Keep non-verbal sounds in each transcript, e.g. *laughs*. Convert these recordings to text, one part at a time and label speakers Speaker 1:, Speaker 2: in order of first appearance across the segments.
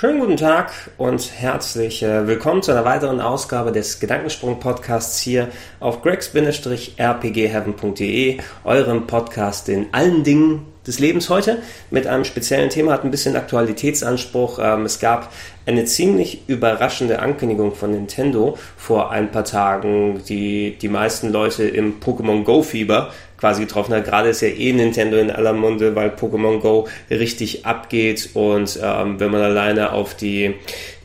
Speaker 1: Schönen guten Tag und herzlich äh, willkommen zu einer weiteren Ausgabe des Gedankensprung-Podcasts hier auf gregs-rpgheaven.de, eurem Podcast in allen Dingen des Lebens heute mit einem speziellen Thema, hat ein bisschen Aktualitätsanspruch. Ähm, es gab eine ziemlich überraschende Ankündigung von Nintendo vor ein paar Tagen, die die meisten Leute im Pokémon Go-Fieber quasi getroffen hat. Gerade ist ja eh Nintendo in aller Munde, weil Pokémon Go richtig abgeht und ähm, wenn man alleine auf die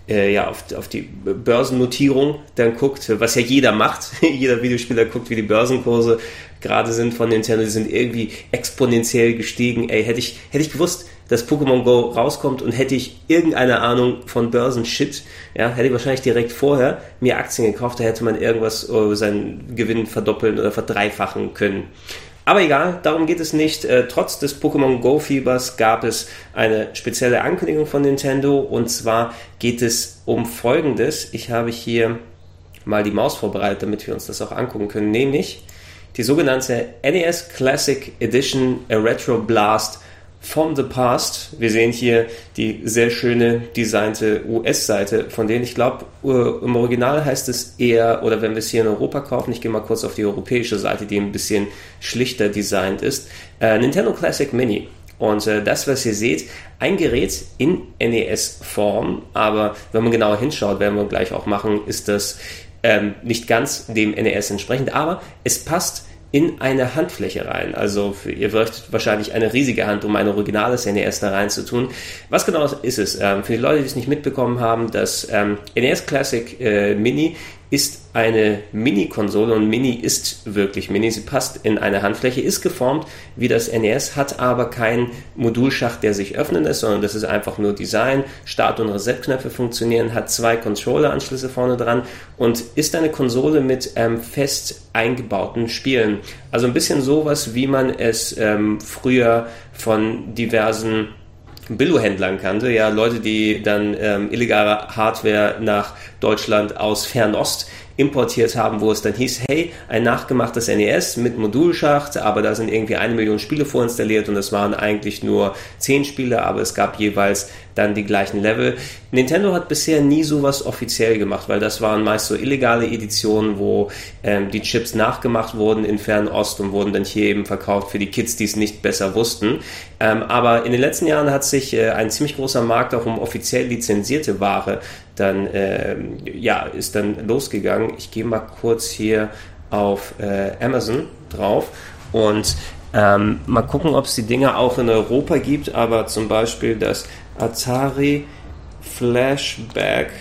Speaker 1: äh, ja, auf, auf die Börsennotierung dann guckt, was ja jeder macht. *laughs* jeder Videospieler guckt, wie die Börsenkurse gerade sind von Nintendo. Die sind irgendwie exponentiell gestiegen. Ey, hätte ich, hätte ich gewusst, dass Pokémon Go rauskommt und hätte ich irgendeine Ahnung von Börsenshit, ja, hätte ich wahrscheinlich direkt vorher mir Aktien gekauft, da hätte man irgendwas uh, seinen Gewinn verdoppeln oder verdreifachen können. Aber egal, darum geht es nicht. Äh, trotz des Pokémon Go Fiebers gab es eine spezielle Ankündigung von Nintendo und zwar geht es um Folgendes. Ich habe hier mal die Maus vorbereitet, damit wir uns das auch angucken können, nämlich die sogenannte NES Classic Edition Retro Blast from the Past. Wir sehen hier die sehr schöne designte US-Seite von denen. Ich glaube, im Original heißt es eher, oder wenn wir es hier in Europa kaufen, ich gehe mal kurz auf die europäische Seite, die ein bisschen schlichter designt ist. Äh, Nintendo Classic Mini. Und äh, das, was ihr seht, ein Gerät in NES-Form, aber wenn man genauer hinschaut, werden wir gleich auch machen, ist das ähm, nicht ganz dem NES entsprechend, aber es passt in eine Handfläche rein. Also für, ihr bräuchtet wahrscheinlich eine riesige Hand, um ein originales NES da rein zu tun. Was genau ist es? Ähm, für die Leute, die es nicht mitbekommen haben, das ähm, NES Classic äh, Mini ist eine Mini-Konsole und Mini ist wirklich Mini. Sie passt in eine Handfläche, ist geformt wie das NES, hat aber keinen Modulschacht, der sich öffnen lässt, sondern das ist einfach nur Design. Start- und Reset-Knöpfe funktionieren, hat zwei Controller-Anschlüsse vorne dran und ist eine Konsole mit ähm, fest eingebauten Spielen. Also ein bisschen sowas, wie man es ähm, früher von diversen Billo-Händlern kannte, ja, Leute, die dann ähm, illegale Hardware nach Deutschland aus Fernost importiert haben, wo es dann hieß, hey, ein nachgemachtes NES mit Modulschacht, aber da sind irgendwie eine Million Spiele vorinstalliert und es waren eigentlich nur zehn Spiele, aber es gab jeweils dann die gleichen Level. Nintendo hat bisher nie sowas offiziell gemacht, weil das waren meist so illegale Editionen, wo ähm, die Chips nachgemacht wurden in Fernost und wurden dann hier eben verkauft für die Kids, die es nicht besser wussten. Ähm, aber in den letzten Jahren hat sich äh, ein ziemlich großer Markt auch um offiziell lizenzierte Ware dann äh, ja ist dann losgegangen. Ich gehe mal kurz hier auf äh, Amazon drauf und ähm, mal gucken, ob es die Dinger auch in Europa gibt. Aber zum Beispiel das Atari Flashback.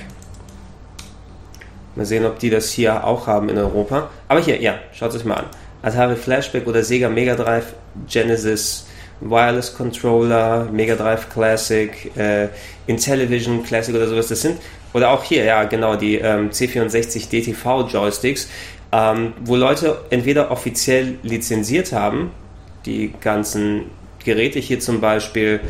Speaker 1: Mal sehen, ob die das hier auch haben in Europa. Aber hier, ja, schaut es euch mal an. Atari Flashback oder Sega Mega Drive Genesis Wireless Controller, Mega Drive Classic, äh, Intellivision Classic oder sowas. Das sind, oder auch hier, ja, genau, die ähm, C64 DTV Joysticks, ähm, wo Leute entweder offiziell lizenziert haben, die ganzen Geräte hier zum Beispiel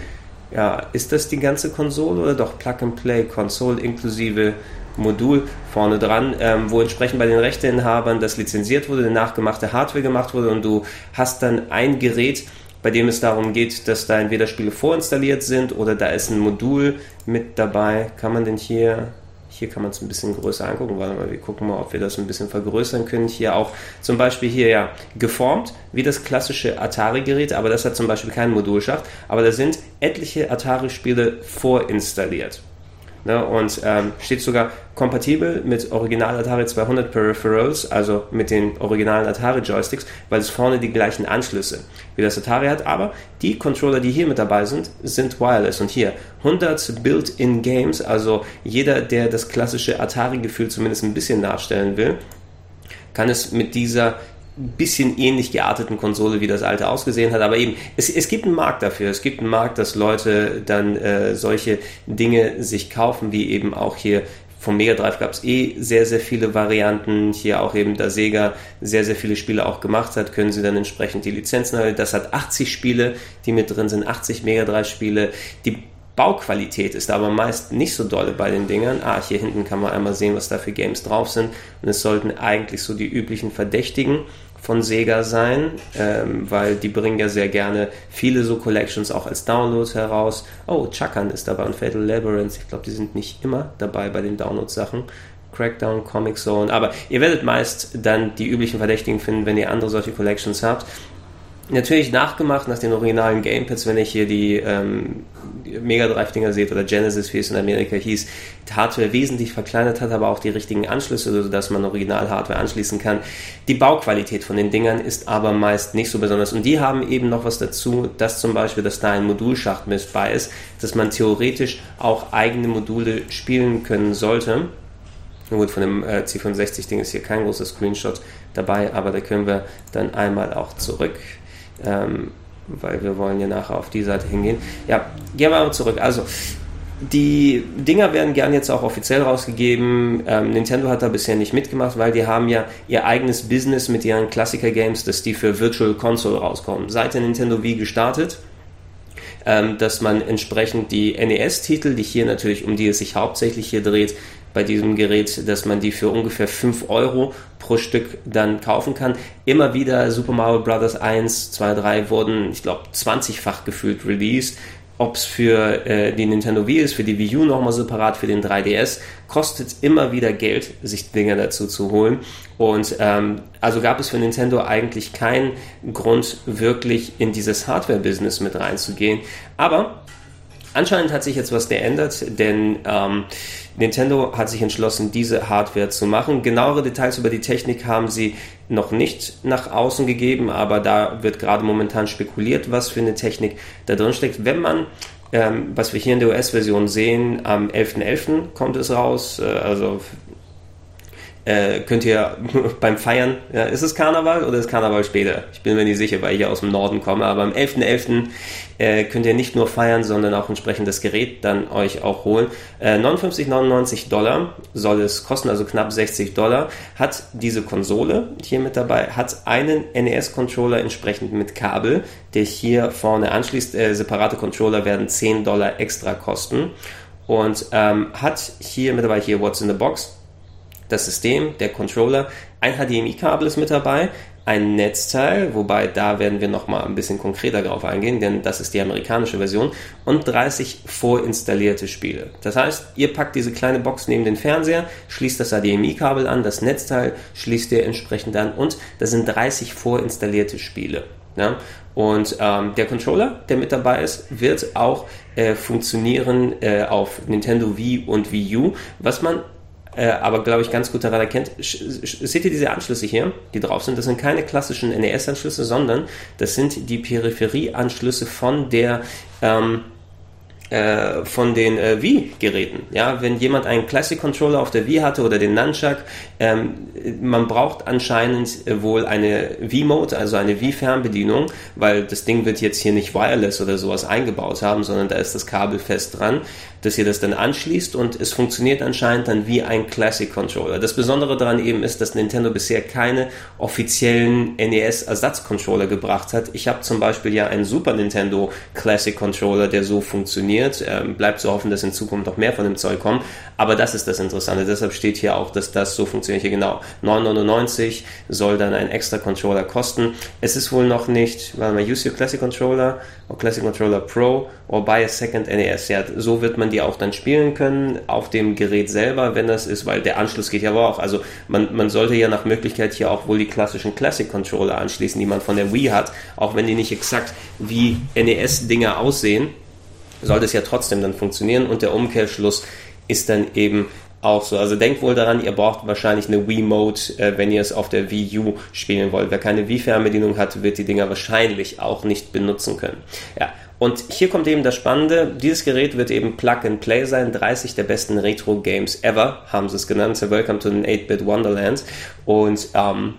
Speaker 1: ja, ist das die ganze Konsole oder doch Plug-and-Play Konsole inklusive Modul vorne dran, ähm, wo entsprechend bei den Rechteinhabern das lizenziert wurde, eine nachgemachte Hardware gemacht wurde und du hast dann ein Gerät, bei dem es darum geht, dass da entweder Spiele vorinstalliert sind oder da ist ein Modul mit dabei. Kann man denn hier hier kann man es ein bisschen größer angucken, weil wir gucken mal, ob wir das ein bisschen vergrößern können. Hier auch zum Beispiel hier ja geformt wie das klassische Atari-Gerät, aber das hat zum Beispiel keinen Modulschacht. Aber da sind etliche Atari-Spiele vorinstalliert. Ne, und ähm, steht sogar kompatibel mit Original Atari 200 Peripherals, also mit den originalen Atari Joysticks, weil es vorne die gleichen Anschlüsse wie das Atari hat, aber die Controller, die hier mit dabei sind, sind wireless. Und hier 100 Built-in Games, also jeder, der das klassische Atari-Gefühl zumindest ein bisschen nachstellen will, kann es mit dieser bisschen ähnlich gearteten Konsole, wie das alte ausgesehen hat. Aber eben, es, es gibt einen Markt dafür. Es gibt einen Markt, dass Leute dann äh, solche Dinge sich kaufen, wie eben auch hier vom Mega Drive gab es eh sehr, sehr viele Varianten. Hier auch eben, da Sega sehr, sehr viele Spiele auch gemacht hat, können sie dann entsprechend die Lizenzen halten. Das hat 80 Spiele, die mit drin sind, 80 Mega Drive Spiele. Die Bauqualität ist aber meist nicht so dolle bei den Dingern. Ah, hier hinten kann man einmal sehen, was da für Games drauf sind. Und es sollten eigentlich so die üblichen Verdächtigen von Sega sein, ähm, weil die bringen ja sehr gerne viele so Collections auch als Downloads heraus. Oh, Chakan ist dabei und Fatal Labyrinth. Ich glaube, die sind nicht immer dabei bei den Download-Sachen. Crackdown, Comic Zone, aber ihr werdet meist dann die üblichen Verdächtigen finden, wenn ihr andere solche Collections habt. Natürlich nachgemacht nach den originalen Gamepads, wenn ich hier die, ähm, Mega Drive-Dinger seht oder Genesis, wie es in Amerika hieß, die Hardware wesentlich verkleinert hat, aber auch die richtigen Anschlüsse, sodass man Original-Hardware anschließen kann. Die Bauqualität von den Dingern ist aber meist nicht so besonders. Und die haben eben noch was dazu, dass zum Beispiel, dass da ein Modulschacht mit bei ist, dass man theoretisch auch eigene Module spielen können sollte. Gut, von dem äh, C65-Ding ist hier kein großer Screenshot dabei, aber da können wir dann einmal auch zurück. Ähm, weil wir wollen ja nachher auf die Seite hingehen. Ja, gehen wir mal zurück. Also, die Dinger werden gern jetzt auch offiziell rausgegeben. Ähm, Nintendo hat da bisher nicht mitgemacht, weil die haben ja ihr eigenes Business mit ihren Klassiker-Games, dass die für Virtual Console rauskommen. Seit der Nintendo Wii gestartet, ähm, dass man entsprechend die NES-Titel, die hier natürlich, um die es sich hauptsächlich hier dreht, bei diesem Gerät, dass man die für ungefähr 5 Euro pro Stück dann kaufen kann. Immer wieder Super Mario Bros. 1, 2, 3 wurden, ich glaube, 20-fach gefühlt released. Ob es für äh, die Nintendo Wii ist, für die Wii U nochmal separat, für den 3DS, kostet immer wieder Geld, sich Dinge dazu zu holen. Und ähm, also gab es für Nintendo eigentlich keinen Grund, wirklich in dieses Hardware-Business mit reinzugehen. Aber anscheinend hat sich jetzt was geändert, denn ähm, Nintendo hat sich entschlossen, diese Hardware zu machen. Genauere Details über die Technik haben sie noch nicht nach außen gegeben, aber da wird gerade momentan spekuliert, was für eine Technik da drin steckt. Wenn man ähm, was wir hier in der US-Version sehen, am 11.11. .11. kommt es raus, äh, also äh, könnt ihr *laughs* beim Feiern, ja, ist es Karneval oder ist Karneval später? Ich bin mir nicht sicher, weil ich ja aus dem Norden komme, aber am 11.11. .11., äh, könnt ihr nicht nur feiern, sondern auch entsprechend das Gerät dann euch auch holen. Äh, 59,99 Dollar soll es kosten, also knapp 60 Dollar. Hat diese Konsole hier mit dabei, hat einen NES-Controller entsprechend mit Kabel, der hier vorne anschließt. Äh, separate Controller werden 10 Dollar extra kosten und ähm, hat hier mit dabei hier What's in the Box das System, der Controller, ein HDMI-Kabel ist mit dabei, ein Netzteil, wobei da werden wir nochmal ein bisschen konkreter drauf eingehen, denn das ist die amerikanische Version, und 30 vorinstallierte Spiele. Das heißt, ihr packt diese kleine Box neben den Fernseher, schließt das HDMI-Kabel an, das Netzteil schließt ihr entsprechend an und da sind 30 vorinstallierte Spiele. Ja? Und ähm, der Controller, der mit dabei ist, wird auch äh, funktionieren äh, auf Nintendo Wii und Wii U. Was man äh, aber glaube ich ganz gut daran erkennt. Seht ihr diese Anschlüsse hier, die drauf sind? Das sind keine klassischen NES-Anschlüsse, sondern das sind die Peripherieanschlüsse von der ähm, äh, von den äh, Wii-Geräten. Ja, wenn jemand einen Classic Controller auf der Wii hatte oder den Nunchuck, ähm, man braucht anscheinend äh, wohl eine Wii-Mode, also eine Wii-Fernbedienung, weil das Ding wird jetzt hier nicht wireless oder sowas eingebaut haben, sondern da ist das Kabel fest dran dass ihr das dann anschließt und es funktioniert anscheinend dann wie ein Classic Controller. Das Besondere daran eben ist, dass Nintendo bisher keine offiziellen NES-Ersatzcontroller gebracht hat. Ich habe zum Beispiel ja einen Super Nintendo Classic Controller, der so funktioniert. Ähm, bleibt zu hoffen, dass in Zukunft noch mehr von dem Zeug kommt. Aber das ist das Interessante. Deshalb steht hier auch, dass das so funktioniert. Hier genau 9,99 soll dann ein extra Controller kosten. Es ist wohl noch nicht, warte mal, use your Classic Controller or Classic Controller Pro or buy a second NES. Ja, so wird man die auch dann spielen können auf dem Gerät selber, wenn das ist, weil der Anschluss geht ja auch. Also man, man sollte ja nach Möglichkeit hier auch wohl die klassischen Classic Controller anschließen, die man von der Wii hat, auch wenn die nicht exakt wie NES-Dinger aussehen, sollte es ja trotzdem dann funktionieren und der Umkehrschluss ist dann eben auch so. Also denkt wohl daran, ihr braucht wahrscheinlich eine Wii-Mode, äh, wenn ihr es auf der Wii U spielen wollt. Wer keine Wii-Fernbedienung hat, wird die Dinger wahrscheinlich auch nicht benutzen können. Ja, und hier kommt eben das Spannende, dieses Gerät wird eben Plug and Play sein, 30 der besten Retro-Games ever, haben sie es genannt, so Welcome to the 8-Bit Wonderland. Und ähm,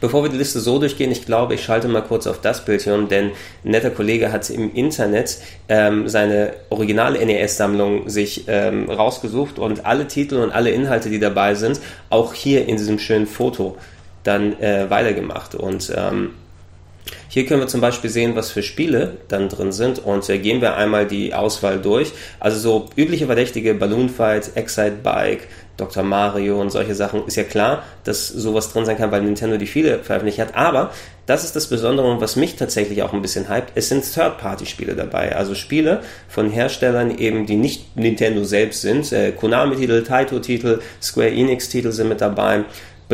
Speaker 1: Bevor wir die Liste so durchgehen, ich glaube, ich schalte mal kurz auf das Bildschirm, denn ein netter Kollege hat im Internet ähm, seine originale NES-Sammlung sich ähm, rausgesucht und alle Titel und alle Inhalte, die dabei sind, auch hier in diesem schönen Foto dann äh, weitergemacht. Und ähm, hier können wir zum Beispiel sehen, was für Spiele dann drin sind und äh, gehen wir einmal die Auswahl durch. Also so übliche Verdächtige, Balloon Fight, Excite Bike, Dr. Mario und solche Sachen, ist ja klar, dass sowas drin sein kann, weil Nintendo die viele veröffentlicht hat. Aber das ist das Besondere und was mich tatsächlich auch ein bisschen hypt, es sind Third-Party-Spiele dabei. Also Spiele von Herstellern eben, die nicht Nintendo selbst sind. Äh, Konami-Titel, Taito-Titel, Square Enix-Titel sind mit dabei.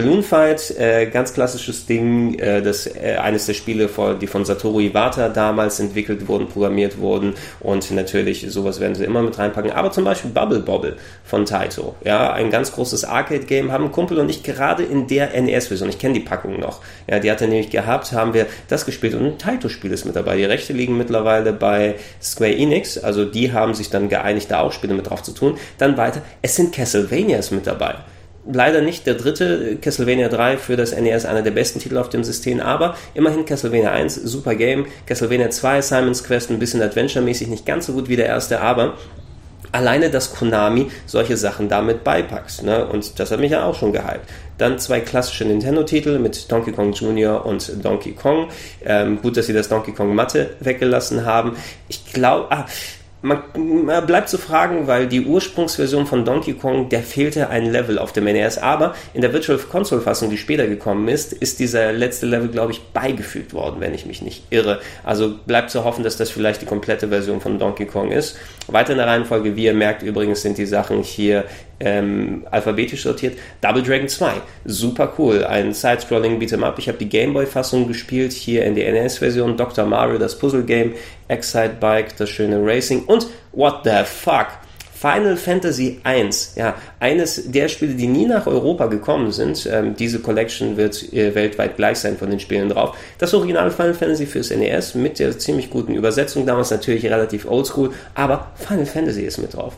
Speaker 1: Balloon Fight, äh, ganz klassisches Ding, äh, das äh, eines der Spiele, die von Satoru Iwata damals entwickelt wurden, programmiert wurden und natürlich sowas werden sie immer mit reinpacken. Aber zum Beispiel Bubble Bobble von Taito, ja, ein ganz großes Arcade-Game, haben Kumpel und ich gerade in der NES-Version, ich kenne die Packung noch, ja, die hat er nämlich gehabt, haben wir das gespielt und ein Taito-Spiel ist mit dabei. Die Rechte liegen mittlerweile bei Square Enix, also die haben sich dann geeinigt, da auch Spiele mit drauf zu tun. Dann weiter, es sind Castlevanias mit dabei leider nicht der dritte Castlevania 3 für das NES, einer der besten Titel auf dem System, aber immerhin Castlevania 1, super Game. Castlevania 2, Simon's Quest, ein bisschen Adventure-mäßig, nicht ganz so gut wie der erste, aber alleine, dass Konami solche Sachen damit beipackt. Ne? Und das hat mich ja auch schon gehypt. Dann zwei klassische Nintendo-Titel mit Donkey Kong Jr. und Donkey Kong. Ähm, gut, dass sie das Donkey Kong Matte weggelassen haben. Ich glaube, ah, man, man, bleibt zu fragen, weil die Ursprungsversion von Donkey Kong, der fehlte ein Level auf dem NES, aber in der Virtual Console Fassung, die später gekommen ist, ist dieser letzte Level, glaube ich, beigefügt worden, wenn ich mich nicht irre. Also bleibt zu hoffen, dass das vielleicht die komplette Version von Donkey Kong ist. Weiter in der Reihenfolge, wie ihr merkt, übrigens sind die Sachen hier ähm, alphabetisch sortiert. Double Dragon 2, super cool, ein Side-Scrolling Beat'em Up. Ich habe die Gameboy-Fassung gespielt, hier in der NES-Version. Dr. Mario, das Puzzle-Game, Excite Bike, das schöne Racing und what the fuck? Final Fantasy I, ja, eines der Spiele, die nie nach Europa gekommen sind. Ähm, diese Collection wird äh, weltweit gleich sein von den Spielen drauf. Das Original Final Fantasy fürs NES mit der ziemlich guten Übersetzung, damals natürlich relativ oldschool, aber Final Fantasy ist mit drauf.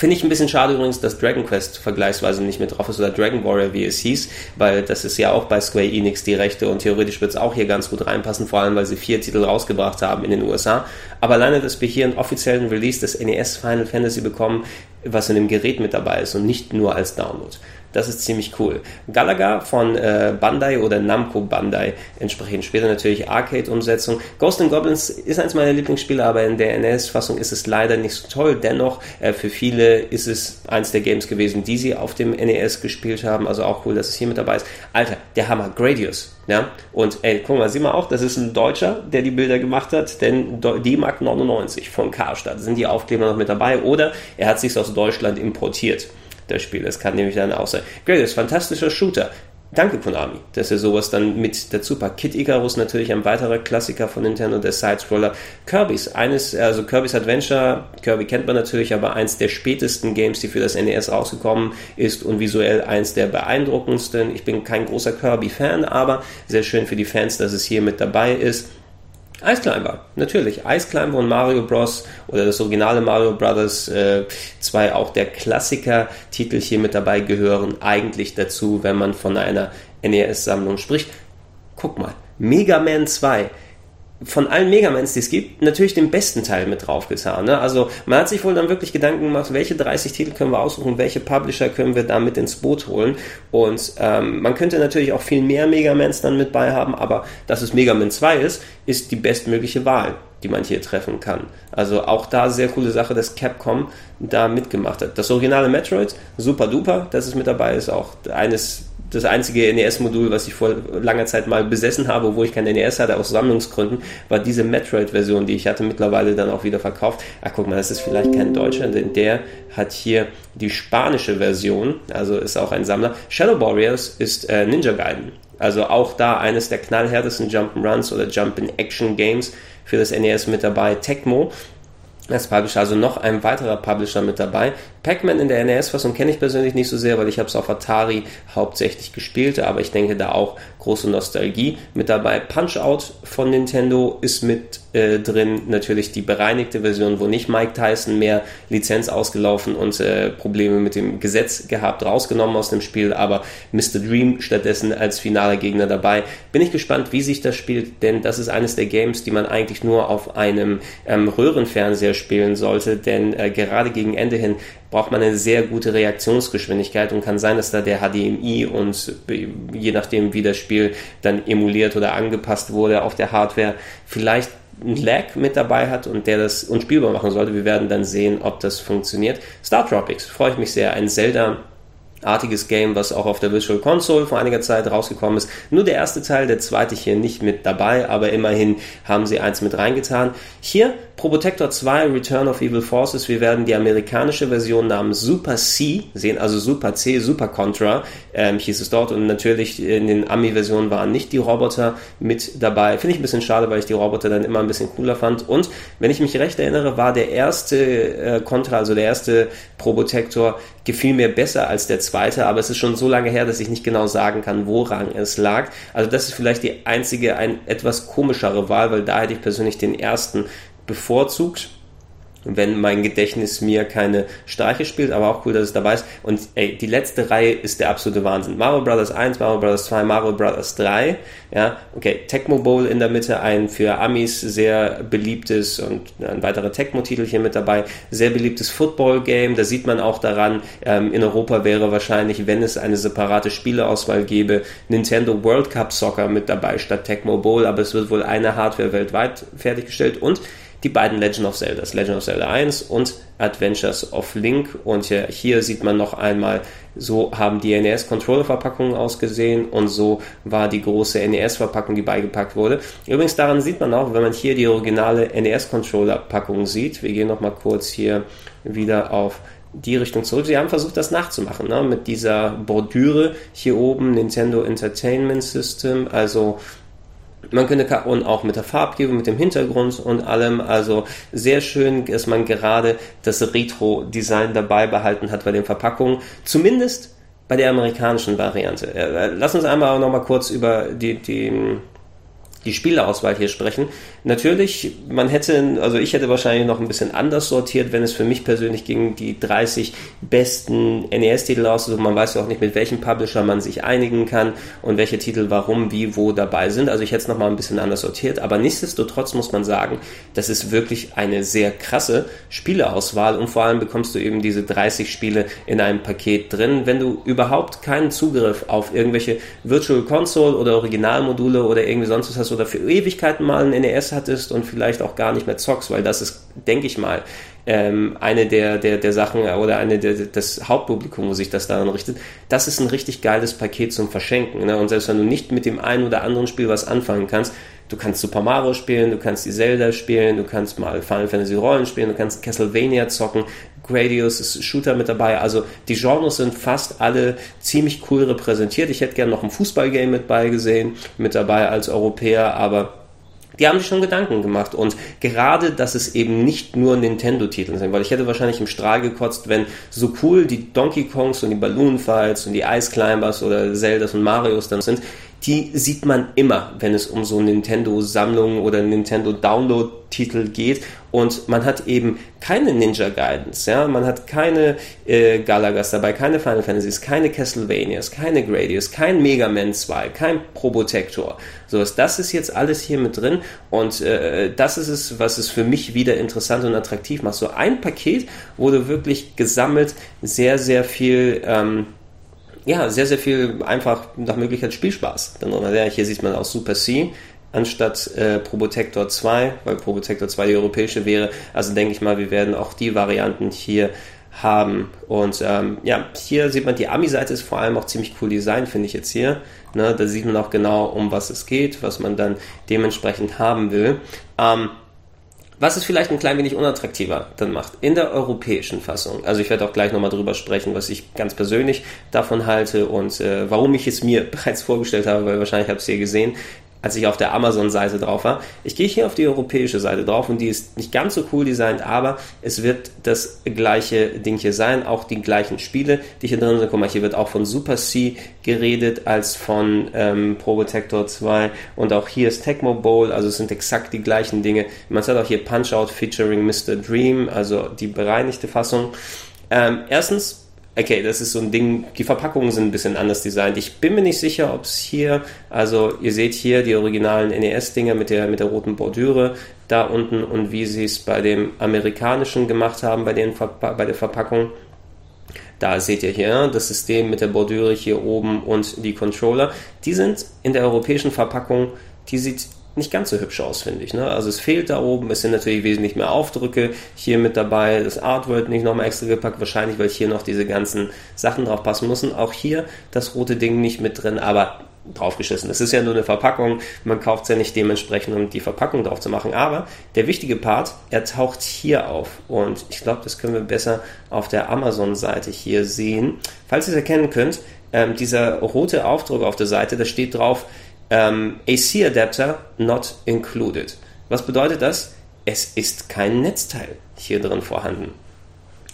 Speaker 1: Finde ich ein bisschen schade übrigens, dass Dragon Quest vergleichsweise nicht mit drauf ist oder Dragon Warrior, wie es hieß, weil das ist ja auch bei Square Enix die Rechte und theoretisch wird es auch hier ganz gut reinpassen, vor allem weil sie vier Titel rausgebracht haben in den USA. Aber alleine, dass wir hier einen offiziellen Release des NES Final Fantasy bekommen, was in dem Gerät mit dabei ist und nicht nur als Download. Das ist ziemlich cool. Galaga von äh, Bandai oder Namco Bandai, entsprechend später natürlich Arcade-Umsetzung. Ghost and Goblins ist eins meiner Lieblingsspiele, aber in der NES-Fassung ist es leider nicht so toll. Dennoch, äh, für viele ist es eins der Games gewesen, die sie auf dem NES gespielt haben. Also auch cool, dass es hier mit dabei ist. Alter, der Hammer, Gradius. Ja? Und ey, guck mal, sieh mal auch, das ist ein Deutscher, der die Bilder gemacht hat, denn die Mark 99 von Karstadt sind die Aufkleber noch mit dabei oder er hat sich aus Deutschland importiert das Spiel. Das kann nämlich dann auch sein. Gradius, fantastischer Shooter. Danke Konami, dass ihr sowas dann mit dazu packt. Kid Icarus natürlich ein weiterer Klassiker von Nintendo, der Sidescroller. Kirby's, eines, also Kirby's Adventure, Kirby kennt man natürlich, aber eins der spätesten Games, die für das NES rausgekommen ist und visuell eins der beeindruckendsten. Ich bin kein großer Kirby-Fan, aber sehr schön für die Fans, dass es hier mit dabei ist. Ice Climber, natürlich. Ice Climber und Mario Bros. oder das originale Mario Brothers, äh, zwei auch der Klassiker-Titel hier mit dabei gehören eigentlich dazu, wenn man von einer NES-Sammlung spricht. Guck mal, Mega Man 2 von allen Megamans, die es gibt, natürlich den besten Teil mit draufgetan. Ne? Also man hat sich wohl dann wirklich Gedanken gemacht, welche 30 Titel können wir aussuchen, welche Publisher können wir da mit ins Boot holen. Und ähm, man könnte natürlich auch viel mehr Megamans dann mit bei haben, aber dass es Mega Man 2 ist, ist die bestmögliche Wahl, die man hier treffen kann. Also auch da sehr coole Sache, dass Capcom da mitgemacht hat. Das originale Metroid, super duper, dass es mit dabei ist, auch eines das einzige NES-Modul, was ich vor langer Zeit mal besessen habe, wo ich kein NES hatte, aus Sammlungsgründen, war diese Metroid-Version, die ich hatte, mittlerweile dann auch wieder verkauft. Ach, guck mal, das ist vielleicht kein Deutscher, denn der hat hier die spanische Version, also ist auch ein Sammler. Shadow Warriors ist äh, Ninja Gaiden. Also auch da eines der knallhärtesten Jump'n'Runs oder Jump-in-Action-Games für das NES mit dabei. Tecmo als Publisher, also noch ein weiterer Publisher mit dabei. Pac-Man in der NES-Fassung kenne ich persönlich nicht so sehr, weil ich habe es auf Atari hauptsächlich gespielt, aber ich denke da auch große Nostalgie mit dabei. Punch-Out von Nintendo ist mit äh, drin, natürlich die bereinigte Version, wo nicht Mike Tyson mehr Lizenz ausgelaufen und äh, Probleme mit dem Gesetz gehabt, rausgenommen aus dem Spiel, aber Mr. Dream stattdessen als finaler Gegner dabei. Bin ich gespannt, wie sich das spielt, denn das ist eines der Games, die man eigentlich nur auf einem ähm, Röhrenfernseher spielen sollte, denn äh, gerade gegen Ende hin braucht man eine sehr gute Reaktionsgeschwindigkeit und kann sein, dass da der HDMI und je nachdem, wie das Spiel dann emuliert oder angepasst wurde auf der Hardware, vielleicht ein Lag mit dabei hat und der das unspielbar machen sollte. Wir werden dann sehen, ob das funktioniert. Star Tropics, freue ich mich sehr. Ein Zelda artiges Game, was auch auf der Visual Console vor einiger Zeit rausgekommen ist. Nur der erste Teil, der zweite hier nicht mit dabei, aber immerhin haben sie eins mit reingetan. Hier Probotector 2 Return of Evil Forces. Wir werden die amerikanische Version namens Super C sehen, also Super C, Super Contra ähm, hieß es dort und natürlich in den Ami-Versionen waren nicht die Roboter mit dabei. Finde ich ein bisschen schade, weil ich die Roboter dann immer ein bisschen cooler fand. Und wenn ich mich recht erinnere, war der erste äh, Contra, also der erste Probotector, gefiel mir besser als der zweite, aber es ist schon so lange her, dass ich nicht genau sagen kann, woran es lag. Also das ist vielleicht die einzige, ein etwas komischere Wahl, weil da hätte ich persönlich den ersten bevorzugt wenn mein Gedächtnis mir keine Streiche spielt, aber auch cool, dass es dabei ist. Und ey, die letzte Reihe ist der absolute Wahnsinn. Mario Bros. 1, Mario Bros. 2, Mario Bros. 3. Ja, okay, Tecmo Bowl in der Mitte, ein für Amis sehr beliebtes und ein weiterer Tecmo-Titel hier mit dabei. Sehr beliebtes Football-Game. Da sieht man auch daran, ähm, in Europa wäre wahrscheinlich, wenn es eine separate Spieleauswahl gäbe, Nintendo World Cup Soccer mit dabei statt Tecmo Bowl. Aber es wird wohl eine Hardware weltweit fertiggestellt und die beiden Legend of Zelda, Legend of Zelda 1 und Adventures of Link. Und hier, hier sieht man noch einmal, so haben die NES-Controller-Verpackungen ausgesehen und so war die große NES-Verpackung, die beigepackt wurde. Übrigens daran sieht man auch, wenn man hier die originale NES-Controller-Packung sieht, wir gehen nochmal kurz hier wieder auf die Richtung zurück. Sie haben versucht, das nachzumachen, ne? mit dieser Bordüre hier oben, Nintendo Entertainment System, also man könnte und auch mit der Farbgebung, mit dem Hintergrund und allem, also sehr schön, dass man gerade das Retro-Design dabei behalten hat bei den Verpackungen. Zumindest bei der amerikanischen Variante. Äh, lass uns einmal noch mal kurz über die, die die Spieleauswahl hier sprechen. Natürlich, man hätte, also ich hätte wahrscheinlich noch ein bisschen anders sortiert, wenn es für mich persönlich ging, die 30 besten NES-Titel auszusuchen. Man weiß ja auch nicht, mit welchem Publisher man sich einigen kann und welche Titel warum, wie, wo dabei sind. Also ich hätte es nochmal ein bisschen anders sortiert. Aber nichtsdestotrotz muss man sagen, das ist wirklich eine sehr krasse Spieleauswahl und vor allem bekommst du eben diese 30 Spiele in einem Paket drin. Wenn du überhaupt keinen Zugriff auf irgendwelche Virtual Console oder Originalmodule oder irgendwie sonst was hast, oder für Ewigkeiten mal ein NES hattest und vielleicht auch gar nicht mehr zockst, weil das ist, denke ich mal, ähm, eine der, der, der Sachen oder eine der, das Hauptpublikum, wo sich das daran richtet, das ist ein richtig geiles Paket zum Verschenken. Ne? Und selbst wenn du nicht mit dem einen oder anderen Spiel was anfangen kannst, du kannst Super Mario spielen, du kannst die Zelda spielen, du kannst mal Final Fantasy Rollen spielen, du kannst Castlevania zocken, Gradius ist Shooter mit dabei. Also die Genres sind fast alle ziemlich cool repräsentiert. Ich hätte gerne noch ein Fußballgame mit beigesehen, mit dabei als Europäer, aber die haben sich schon Gedanken gemacht und gerade, dass es eben nicht nur Nintendo-Titel sind, weil ich hätte wahrscheinlich im Strahl gekotzt, wenn so cool die Donkey Kongs und die Balloon Fights und die Ice Climbers oder Zeldas und Marios dann sind, die sieht man immer, wenn es um so Nintendo-Sammlungen oder Nintendo-Download-Titel geht. Und man hat eben keine Ninja Guidance, ja, man hat keine äh, Galagas dabei, keine Final Fantasies, keine Castlevanias, keine Gradius, kein Mega Man 2, kein Probotector. So das ist jetzt alles hier mit drin und äh, das ist es, was es für mich wieder interessant und attraktiv macht. So ein Paket wurde wirklich gesammelt sehr, sehr viel ähm, ja, sehr, sehr viel einfach nach Möglichkeit Spielspaß. Dann, ja, hier sieht man auch Super C anstatt äh, Probotector 2, weil Probotector 2 die europäische wäre. Also denke ich mal, wir werden auch die Varianten hier haben. Und ähm, ja, hier sieht man, die Ami-Seite ist vor allem auch ziemlich cool designt, finde ich jetzt hier. Ne, da sieht man auch genau, um was es geht, was man dann dementsprechend haben will. Ähm, was es vielleicht ein klein wenig unattraktiver dann macht. In der europäischen Fassung. Also ich werde auch gleich nochmal drüber sprechen, was ich ganz persönlich davon halte und äh, warum ich es mir *laughs* bereits vorgestellt habe, weil wahrscheinlich habt ihr gesehen als ich auf der Amazon-Seite drauf war. Ich gehe hier auf die europäische Seite drauf und die ist nicht ganz so cool designt, aber es wird das gleiche Ding hier sein, auch die gleichen Spiele, die hier drin sind. Guck mal, hier wird auch von Super C geredet als von ähm, Probotector 2 und auch hier ist Tecmo Bowl, also es sind exakt die gleichen Dinge. Man hat auch hier Punch Out featuring Mr. Dream, also die bereinigte Fassung. Ähm, erstens, okay, das ist so ein Ding, die Verpackungen sind ein bisschen anders designt. Ich bin mir nicht sicher, ob es hier, also ihr seht hier die originalen NES-Dinger mit der, mit der roten Bordüre da unten und wie sie es bei dem amerikanischen gemacht haben, bei, den, bei der Verpackung. Da seht ihr hier das System mit der Bordüre hier oben und die Controller. Die sind in der europäischen Verpackung, die sieht nicht ganz so hübsch aus, finde ich. Ne? Also es fehlt da oben, es sind natürlich wesentlich mehr Aufdrücke hier mit dabei, das Artwork nicht nochmal extra gepackt, wahrscheinlich, weil hier noch diese ganzen Sachen drauf passen müssen. Auch hier das rote Ding nicht mit drin, aber draufgeschissen. Es ist ja nur eine Verpackung, man kauft es ja nicht dementsprechend, um die Verpackung drauf zu machen. Aber der wichtige Part, er taucht hier auf. Und ich glaube, das können wir besser auf der Amazon-Seite hier sehen. Falls ihr es erkennen könnt, ähm, dieser rote Aufdruck auf der Seite, da steht drauf, ähm, AC Adapter not included. Was bedeutet das? Es ist kein Netzteil hier drin vorhanden.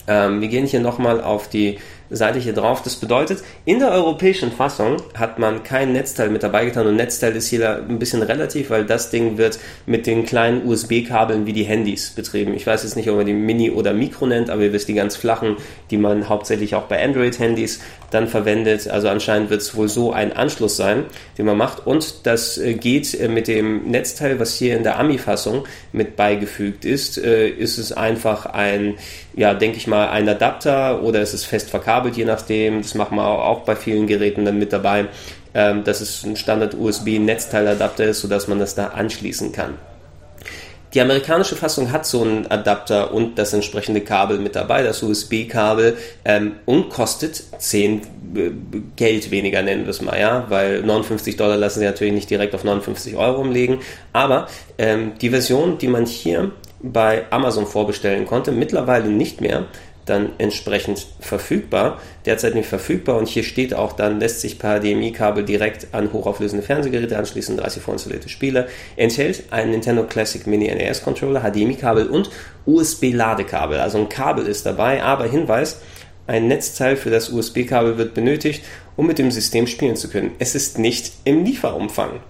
Speaker 1: Ähm, wir gehen hier nochmal auf die Seite hier drauf. Das bedeutet, in der europäischen Fassung hat man kein Netzteil mit dabei getan und Netzteil ist hier ein bisschen relativ, weil das Ding wird mit den kleinen USB-Kabeln wie die Handys betrieben. Ich weiß jetzt nicht, ob man die Mini oder Mikro nennt, aber ihr wisst die ganz flachen, die man hauptsächlich auch bei Android-Handys dann verwendet. Also anscheinend wird es wohl so ein Anschluss sein, den man macht. Und das äh, geht äh, mit dem Netzteil, was hier in der AMI-Fassung mit beigefügt ist, äh, ist es einfach ein, ja, denke ich mal, ein Adapter oder ist es fest verkabelt verkabelt, je nachdem. Das machen wir auch bei vielen Geräten dann mit dabei, ähm, dass es ein Standard-USB-Netzteiladapter ist, sodass man das da anschließen kann. Die amerikanische Fassung hat so einen Adapter und das entsprechende Kabel mit dabei, das USB-Kabel, ähm, und kostet 10 äh, Geld weniger, nennen wir es mal, ja, weil 59 Dollar lassen sie natürlich nicht direkt auf 59 Euro umlegen, aber ähm, die Version, die man hier bei Amazon vorbestellen konnte, mittlerweile nicht mehr, dann entsprechend verfügbar. Derzeit nicht verfügbar und hier steht auch dann, lässt sich per HDMI-Kabel direkt an hochauflösende Fernsehgeräte anschließen, 30 vorinstallierte Spiele, enthält einen Nintendo Classic Mini NES Controller, HDMI-Kabel und USB-Ladekabel. Also ein Kabel ist dabei, aber Hinweis, ein Netzteil für das USB-Kabel wird benötigt, um mit dem System spielen zu können. Es ist nicht im Lieferumfang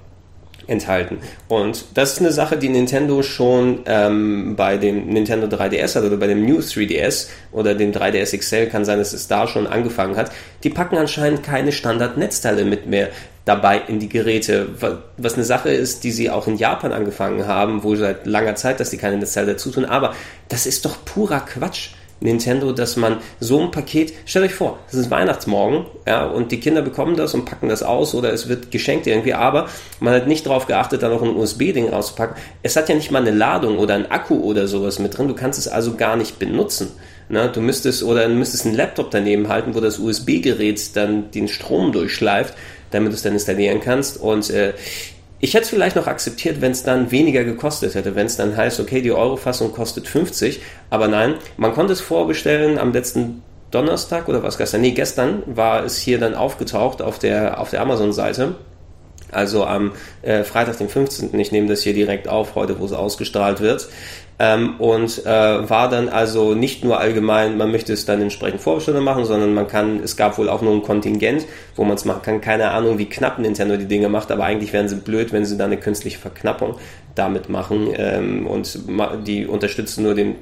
Speaker 1: enthalten. Und das ist eine Sache, die Nintendo schon ähm, bei dem Nintendo 3DS hat oder bei dem New 3DS oder dem 3DS XL, kann sein, dass es da schon angefangen hat. Die packen anscheinend keine Standard-Netzteile mit mehr dabei in die Geräte, was eine Sache ist, die sie auch in Japan angefangen haben, wohl seit langer Zeit, dass die keine Netzteile dazu tun, aber das ist doch purer Quatsch. Nintendo, dass man so ein Paket, stellt euch vor, es ist Weihnachtsmorgen, ja, und die Kinder bekommen das und packen das aus oder es wird geschenkt irgendwie, aber man hat nicht darauf geachtet, da noch ein USB-Ding rauszupacken. Es hat ja nicht mal eine Ladung oder ein Akku oder sowas mit drin, du kannst es also gar nicht benutzen. Na, du müsstest oder du müsstest einen Laptop daneben halten, wo das USB-Gerät dann den Strom durchschleift, damit du es dann installieren kannst. Und äh, ich hätte es vielleicht noch akzeptiert, wenn es dann weniger gekostet hätte, wenn es dann heißt, okay, die Euro-Fassung kostet 50, aber nein, man konnte es vorbestellen am letzten Donnerstag oder was gestern? Nee, gestern war es hier dann aufgetaucht auf der, auf der Amazon-Seite. Also am äh, Freitag, den 15. Ich nehme das hier direkt auf, heute, wo es ausgestrahlt wird. Ähm, und äh, war dann also nicht nur allgemein, man möchte es dann entsprechend Vorbestellung machen, sondern man kann, es gab wohl auch nur ein Kontingent, wo man es machen kann. Keine Ahnung, wie knapp Nintendo die Dinge macht, aber eigentlich wären sie blöd, wenn sie da eine künstliche Verknappung damit machen ähm, und die unterstützen nur den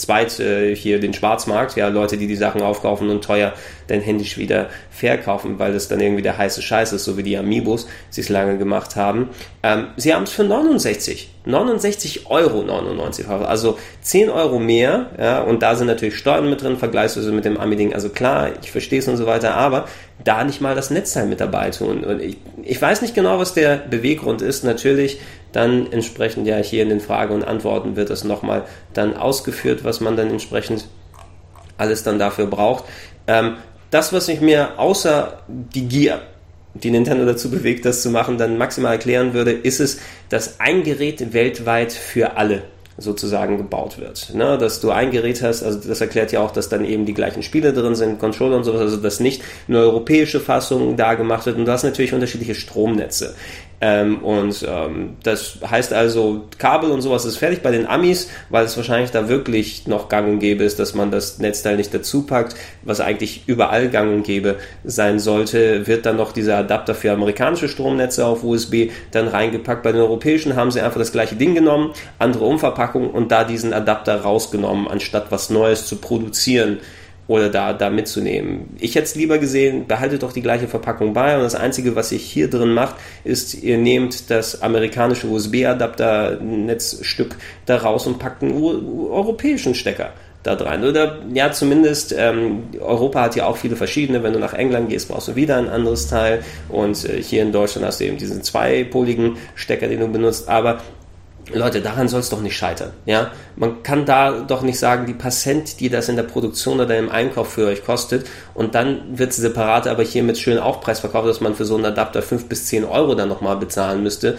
Speaker 1: zweit äh, hier den Schwarzmarkt, ja, Leute, die die Sachen aufkaufen und teuer dann händisch wieder verkaufen, weil das dann irgendwie der heiße Scheiß ist, so wie die Amiibos sie es lange gemacht haben. Ähm, sie haben es für 69, 69 Euro 99, also 10 Euro mehr, ja, und da sind natürlich Steuern mit drin, vergleichsweise mit dem Ami-Ding, also klar, ich verstehe es und so weiter, aber da nicht mal das Netzteil mit dabei tun. Und ich, ich weiß nicht genau, was der Beweggrund ist. Natürlich dann entsprechend ja hier in den Fragen und Antworten wird das nochmal dann ausgeführt, was man dann entsprechend alles dann dafür braucht. Ähm, das, was ich mir außer die Gier, die Nintendo dazu bewegt, das zu machen, dann maximal erklären würde, ist es, dass ein Gerät weltweit für alle sozusagen gebaut wird. Ne? Dass du ein Gerät hast, also das erklärt ja auch, dass dann eben die gleichen Spiele drin sind, Controller und sowas, also dass nicht eine europäische Fassung da gemacht wird und du hast natürlich unterschiedliche Stromnetze. Ähm, und ähm, das heißt also, Kabel und sowas ist fertig bei den Amis, weil es wahrscheinlich da wirklich noch gang und gäbe ist, dass man das Netzteil nicht dazu packt, was eigentlich überall gang und gäbe sein sollte, wird dann noch dieser Adapter für amerikanische Stromnetze auf USB dann reingepackt. Bei den europäischen haben sie einfach das gleiche Ding genommen, andere Umverpackung und da diesen Adapter rausgenommen, anstatt was Neues zu produzieren oder da, da mitzunehmen. Ich hätte es lieber gesehen, behaltet doch die gleiche Verpackung bei und das Einzige, was ihr hier drin macht, ist, ihr nehmt das amerikanische USB-Adapter-Netzstück da raus und packt einen europäischen Stecker da rein. Oder ja, zumindest ähm, Europa hat ja auch viele verschiedene. Wenn du nach England gehst, brauchst du wieder ein anderes Teil. Und äh, hier in Deutschland hast du eben diesen zweipoligen Stecker, den du benutzt. Aber Leute, daran soll es doch nicht scheitern. Ja? Man kann da doch nicht sagen, die paar Cent, die das in der Produktion oder im Einkauf für euch kostet, und dann wird es separat aber hier mit schönen Aufpreis verkauft, dass man für so einen Adapter 5 bis 10 Euro dann nochmal bezahlen müsste.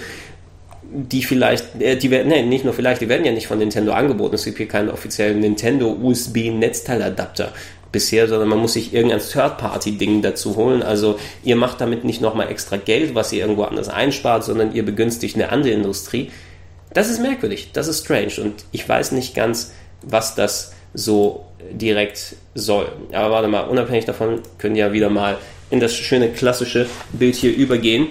Speaker 1: Die vielleicht, äh, die werden, nee, nicht nur vielleicht, die werden ja nicht von Nintendo angeboten. Es gibt hier keinen offiziellen Nintendo USB-Netzteiladapter bisher, sondern man muss sich irgendein Third-Party-Ding dazu holen. Also ihr macht damit nicht nochmal extra Geld, was ihr irgendwo anders einspart, sondern ihr begünstigt eine andere Industrie das ist merkwürdig, das ist strange und ich weiß nicht ganz, was das so direkt soll. Aber warte mal, unabhängig davon können ja wieder mal in das schöne klassische Bild hier übergehen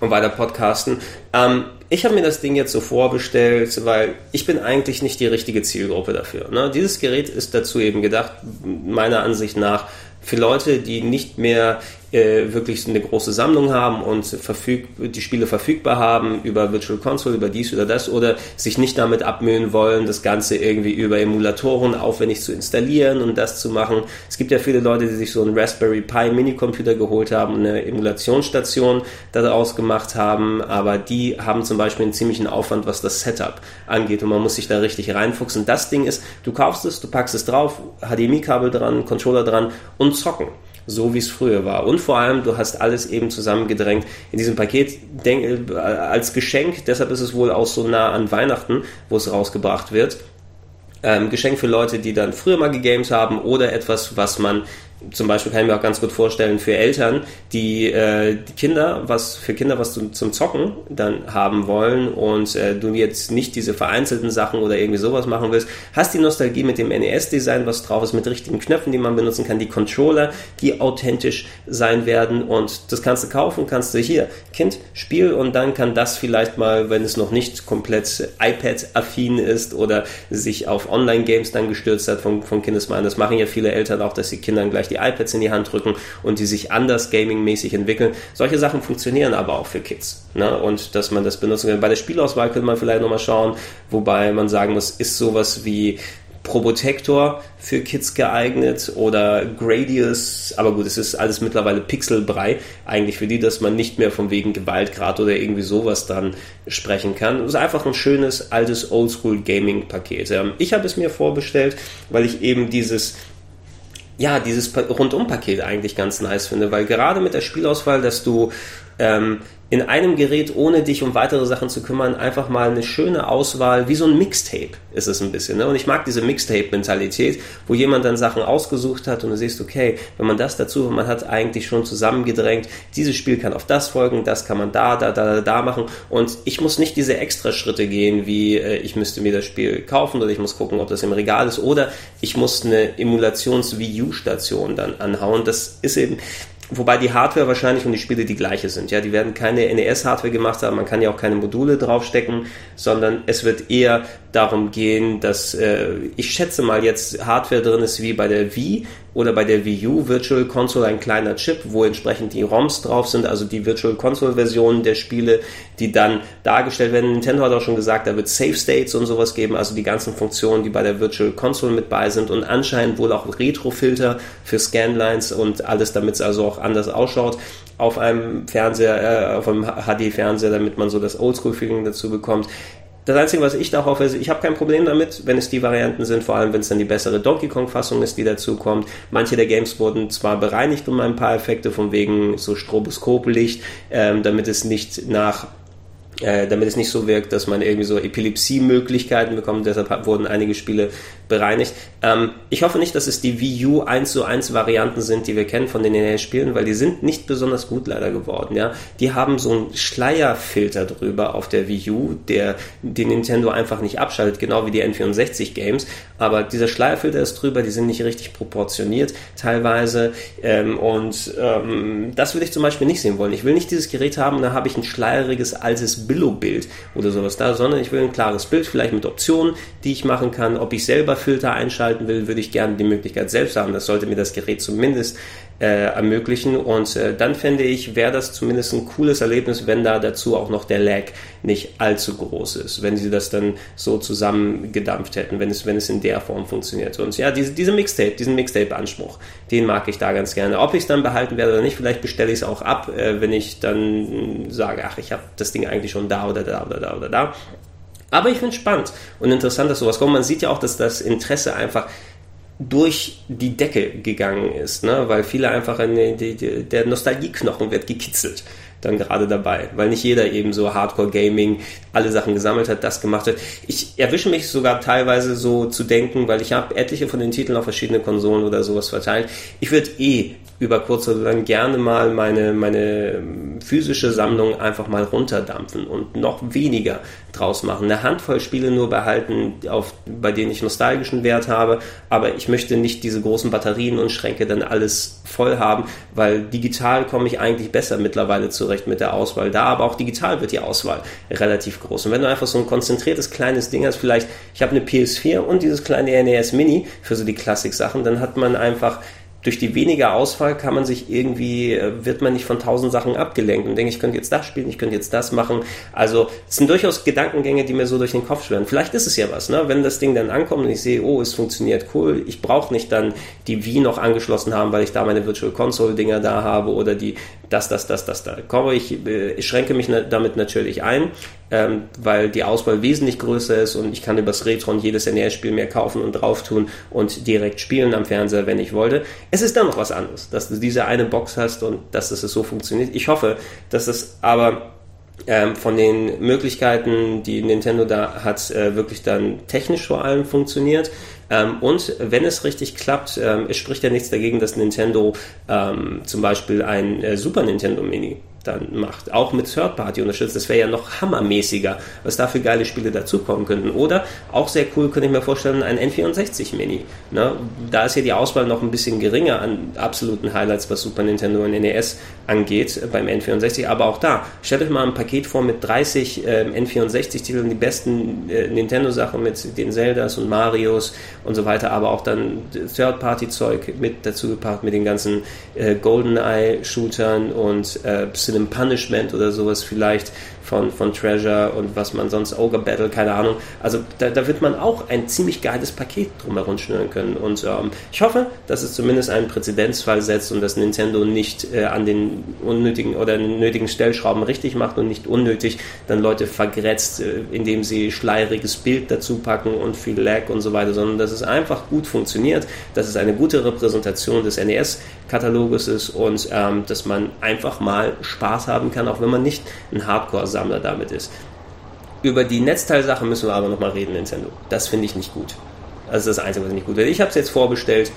Speaker 1: und weiter podcasten. Ähm, ich habe mir das Ding jetzt so vorbestellt, weil ich bin eigentlich nicht die richtige Zielgruppe dafür. Ne? Dieses Gerät ist dazu eben gedacht, meiner Ansicht nach, für Leute, die nicht mehr äh, wirklich eine große Sammlung haben und verfüg die Spiele verfügbar haben über Virtual Console, über dies oder das oder sich nicht damit abmühen wollen, das Ganze irgendwie über Emulatoren aufwendig zu installieren und das zu machen. Es gibt ja viele Leute, die sich so einen Raspberry Pi Minicomputer geholt haben und eine Emulationsstation daraus gemacht haben, aber die haben zum Beispiel einen ziemlichen Aufwand, was das Setup angeht und man muss sich da richtig reinfuchsen. Das Ding ist, du kaufst es, du packst es drauf, HDMI-Kabel dran, Controller dran und zocken so wie es früher war. Und vor allem, du hast alles eben zusammengedrängt in diesem Paket denk, äh, als Geschenk. Deshalb ist es wohl auch so nah an Weihnachten, wo es rausgebracht wird. Ähm, Geschenk für Leute, die dann früher mal gegamed haben oder etwas, was man zum Beispiel kann ich mir auch ganz gut vorstellen für Eltern, die, äh, die Kinder, was für Kinder was zum, zum Zocken dann haben wollen und äh, du jetzt nicht diese vereinzelten Sachen oder irgendwie sowas machen willst, hast die Nostalgie mit dem NES-Design, was drauf ist, mit richtigen Knöpfen, die man benutzen kann, die Controller, die authentisch sein werden und das kannst du kaufen, kannst du hier, Kind, Spiel und dann kann das vielleicht mal, wenn es noch nicht komplett iPad-affin ist oder sich auf Online-Games dann gestürzt hat von, von Kindesbeinen, das machen ja viele Eltern auch, dass die Kindern gleich die iPads in die Hand drücken und die sich anders gaming-mäßig entwickeln. Solche Sachen funktionieren aber auch für Kids. Ne? Und dass man das benutzen kann. Bei der Spielauswahl könnte man vielleicht nochmal schauen, wobei man sagen muss, ist sowas wie Probotector für Kids geeignet oder Gradius, aber gut, es ist alles mittlerweile Pixelbrei, eigentlich für die, dass man nicht mehr von wegen Gewaltgrad oder irgendwie sowas dann sprechen kann. Es ist einfach ein schönes, altes Oldschool-Gaming-Paket. Ähm, ich habe es mir vorbestellt, weil ich eben dieses ja, dieses Rundum-Paket eigentlich ganz nice finde, weil gerade mit der Spielauswahl, dass du ähm, in einem Gerät, ohne dich um weitere Sachen zu kümmern, einfach mal eine schöne Auswahl, wie so ein Mixtape ist es ein bisschen. Ne? Und ich mag diese Mixtape-Mentalität, wo jemand dann Sachen ausgesucht hat und du siehst, okay, wenn man das dazu, man hat eigentlich schon zusammengedrängt, dieses Spiel kann auf das folgen, das kann man da, da, da, da machen und ich muss nicht diese extra Schritte gehen, wie äh, ich müsste mir das Spiel kaufen oder ich muss gucken, ob das im Regal ist oder ich muss eine Emulations-Wii U-Station dann anhauen. Das ist eben, Wobei die Hardware wahrscheinlich und die Spiele die gleiche sind. Ja, die werden keine NES-Hardware gemacht haben, man kann ja auch keine Module draufstecken, sondern es wird eher darum gehen, dass äh, ich schätze mal jetzt Hardware drin ist wie bei der Wii oder bei der Wii U Virtual Console ein kleiner Chip, wo entsprechend die ROMs drauf sind, also die Virtual Console Versionen der Spiele, die dann dargestellt werden. Nintendo hat auch schon gesagt, da wird Save States und sowas geben, also die ganzen Funktionen, die bei der Virtual Console mit bei sind und anscheinend wohl auch Retrofilter für Scanlines und alles, damit es also auch anders ausschaut auf einem Fernseher, äh, auf einem HD-Fernseher, damit man so das Oldschool-Feeling dazu bekommt. Das Einzige, was ich da hoffe, ist, ich habe kein Problem damit, wenn es die Varianten sind, vor allem wenn es dann die bessere Donkey Kong-Fassung ist, die dazu kommt. Manche der Games wurden zwar bereinigt um ein paar Effekte, von wegen so Stroboskoplicht, ähm, damit es nicht nach äh, damit es nicht so wirkt, dass man irgendwie so Epilepsie-Möglichkeiten bekommt. Deshalb wurden einige Spiele bereinigt. Ähm, ich hoffe nicht, dass es die Wii U 1 zu 1 Varianten sind, die wir kennen von den NES-Spielen, weil die sind nicht besonders gut leider geworden. Ja? Die haben so einen Schleierfilter drüber auf der Wii U, der den Nintendo einfach nicht abschaltet, genau wie die N64-Games. Aber dieser Schleierfilter ist drüber, die sind nicht richtig proportioniert teilweise. Ähm, und ähm, das will ich zum Beispiel nicht sehen wollen. Ich will nicht dieses Gerät haben, da habe ich ein schleieriges altes Billo-Bild oder sowas da, sondern ich will ein klares Bild, vielleicht mit Optionen, die ich machen kann. Ob ich selber Filter einschalten will, würde ich gerne die Möglichkeit selbst haben. Das sollte mir das Gerät zumindest äh, ermöglichen. Und äh, dann fände ich, wäre das zumindest ein cooles Erlebnis, wenn da dazu auch noch der Lag nicht allzu groß ist, wenn sie das dann so zusammengedampft hätten, wenn es, wenn es in der Form funktioniert. Und ja, diese, diese Mixtape, diesen Mixtape-Anspruch, den mag ich da ganz gerne. Ob ich es dann behalten werde oder nicht, vielleicht bestelle ich es auch ab, äh, wenn ich dann sage, ach, ich habe das Ding eigentlich schon da oder da oder da oder da. Aber ich finde spannend und interessant, dass sowas kommt. Man sieht ja auch, dass das Interesse einfach durch die Decke gegangen ist, ne? weil viele einfach, die, die, der Nostalgieknochen wird gekitzelt dann gerade dabei, weil nicht jeder eben so Hardcore Gaming alle Sachen gesammelt hat, das gemacht hat. Ich erwische mich sogar teilweise so zu denken, weil ich habe etliche von den Titeln auf verschiedene Konsolen oder sowas verteilt. Ich würde eh über kurz oder lang gerne mal meine, meine physische Sammlung einfach mal runterdampfen und noch weniger draus machen. Eine Handvoll Spiele nur behalten, auf, bei denen ich nostalgischen Wert habe, aber ich möchte nicht diese großen Batterien und Schränke dann alles voll haben, weil digital komme ich eigentlich besser mittlerweile zurecht mit der Auswahl da, aber auch digital wird die Auswahl relativ groß. Und wenn du einfach so ein konzentriertes kleines Ding hast, vielleicht, ich habe eine PS4 und dieses kleine NES Mini für so die Klassik-Sachen, dann hat man einfach durch die weniger Auswahl kann man sich irgendwie, äh, wird man nicht von tausend Sachen abgelenkt und denke, ich könnte jetzt das spielen, ich könnte jetzt das machen. Also es sind durchaus Gedankengänge, die mir so durch den Kopf schwirren. Vielleicht ist es ja was, ne? wenn das Ding dann ankommt und ich sehe, oh, es funktioniert cool, ich brauche nicht dann die Wii noch angeschlossen haben, weil ich da meine Virtual Console Dinger da habe oder die das, das, das, das, da. Komme ich, äh, ich schränke mich damit natürlich ein, ähm, weil die Auswahl wesentlich größer ist und ich kann übers Retron jedes NES-Spiel mehr kaufen und drauf tun und direkt spielen am Fernseher, wenn ich wollte. Es ist dann noch was anderes, dass du diese eine Box hast und dass es so funktioniert. Ich hoffe, dass es aber ähm, von den Möglichkeiten, die Nintendo da hat, äh, wirklich dann technisch vor allem funktioniert. Ähm, und wenn es richtig klappt, ähm, es spricht ja nichts dagegen, dass Nintendo ähm, zum Beispiel ein äh, Super Nintendo Mini dann macht. Auch mit Third-Party unterstützt. Das wäre ja noch hammermäßiger, was da für geile Spiele dazukommen könnten. Oder auch sehr cool, könnte ich mir vorstellen, ein N64-Mini. Ne? Da ist ja die Auswahl noch ein bisschen geringer an absoluten Highlights, was Super Nintendo und NES angeht beim N64. Aber auch da, stellt euch mal ein Paket vor mit 30 äh, N64-Titeln, die besten äh, Nintendo-Sachen mit den Zeldas und Marios und so weiter, aber auch dann Third-Party-Zeug mit dazu gepaart mit den ganzen äh, GoldenEye-Shootern und äh, Cinema Punishment oder sowas vielleicht von, von Treasure und was man sonst, Ogre Battle, keine Ahnung. Also da, da wird man auch ein ziemlich geiles Paket drumherum schnüren können. Und ähm, ich hoffe, dass es zumindest einen Präzedenzfall setzt und dass Nintendo nicht äh, an den unnötigen oder den nötigen Stellschrauben richtig macht und nicht unnötig dann Leute vergrätzt, äh, indem sie schleieriges Bild dazu packen und viel Lag und so weiter, sondern dass es einfach gut funktioniert, dass es eine gute Repräsentation des NES-Kataloges ist und ähm, dass man einfach mal Spaß haben kann, auch wenn man nicht ein Hardcore Sammler damit ist. Über die Netzteilsache müssen wir aber nochmal reden, Nintendo. Das finde ich nicht gut. Also das ist das Einzige, was ich nicht gut finde. Ich habe es jetzt vorbestellt.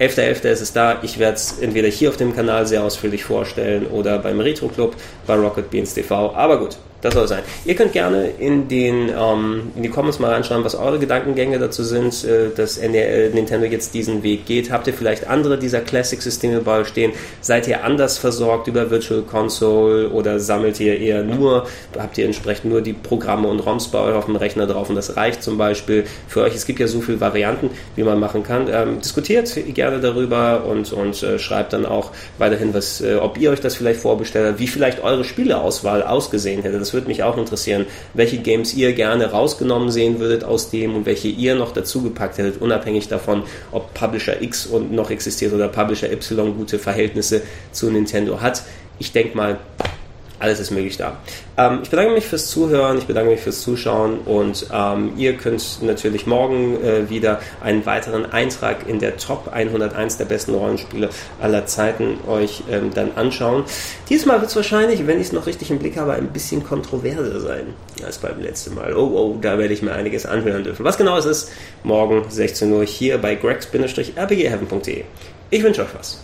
Speaker 1: 11.11. .11. ist es da. Ich werde es entweder hier auf dem Kanal sehr ausführlich vorstellen oder beim Retro Club bei Rocket Beans TV. Aber gut, das soll sein. Ihr könnt gerne in, den, ähm, in die Comments mal reinschreiben, was eure Gedankengänge dazu sind, äh, dass Nintendo jetzt diesen Weg geht. Habt ihr vielleicht andere dieser Classic-Systeme bei stehen? Seid ihr anders versorgt über Virtual Console oder sammelt ihr eher nur, habt ihr entsprechend nur die Programme und ROMs bei euch auf dem Rechner drauf und das reicht zum Beispiel für euch? Es gibt ja so viele Varianten, wie man machen kann. Ähm, diskutiert gerne darüber und, und äh, schreibt dann auch weiterhin, was, äh, ob ihr euch das vielleicht vorbestellt habt, wie vielleicht eure Spieleauswahl ausgesehen hätte. Das würde mich auch interessieren, welche Games ihr gerne rausgenommen sehen würdet aus dem und welche ihr noch dazu gepackt hättet, unabhängig davon, ob Publisher X und noch existiert oder Publisher Y gute Verhältnisse zu Nintendo hat. Ich denke mal, alles ist möglich da. Ähm, ich bedanke mich fürs Zuhören, ich bedanke mich fürs Zuschauen und ähm, ihr könnt natürlich morgen äh, wieder einen weiteren Eintrag in der Top 101 der besten Rollenspiele aller Zeiten euch ähm, dann anschauen. Diesmal wird es wahrscheinlich, wenn ich es noch richtig im Blick habe, ein bisschen kontroverser sein als beim letzten Mal. Oh, oh, da werde ich mir einiges anhören dürfen. Was genau es ist, morgen 16 Uhr hier bei gregs-rpgheaven.de. Ich wünsche euch was.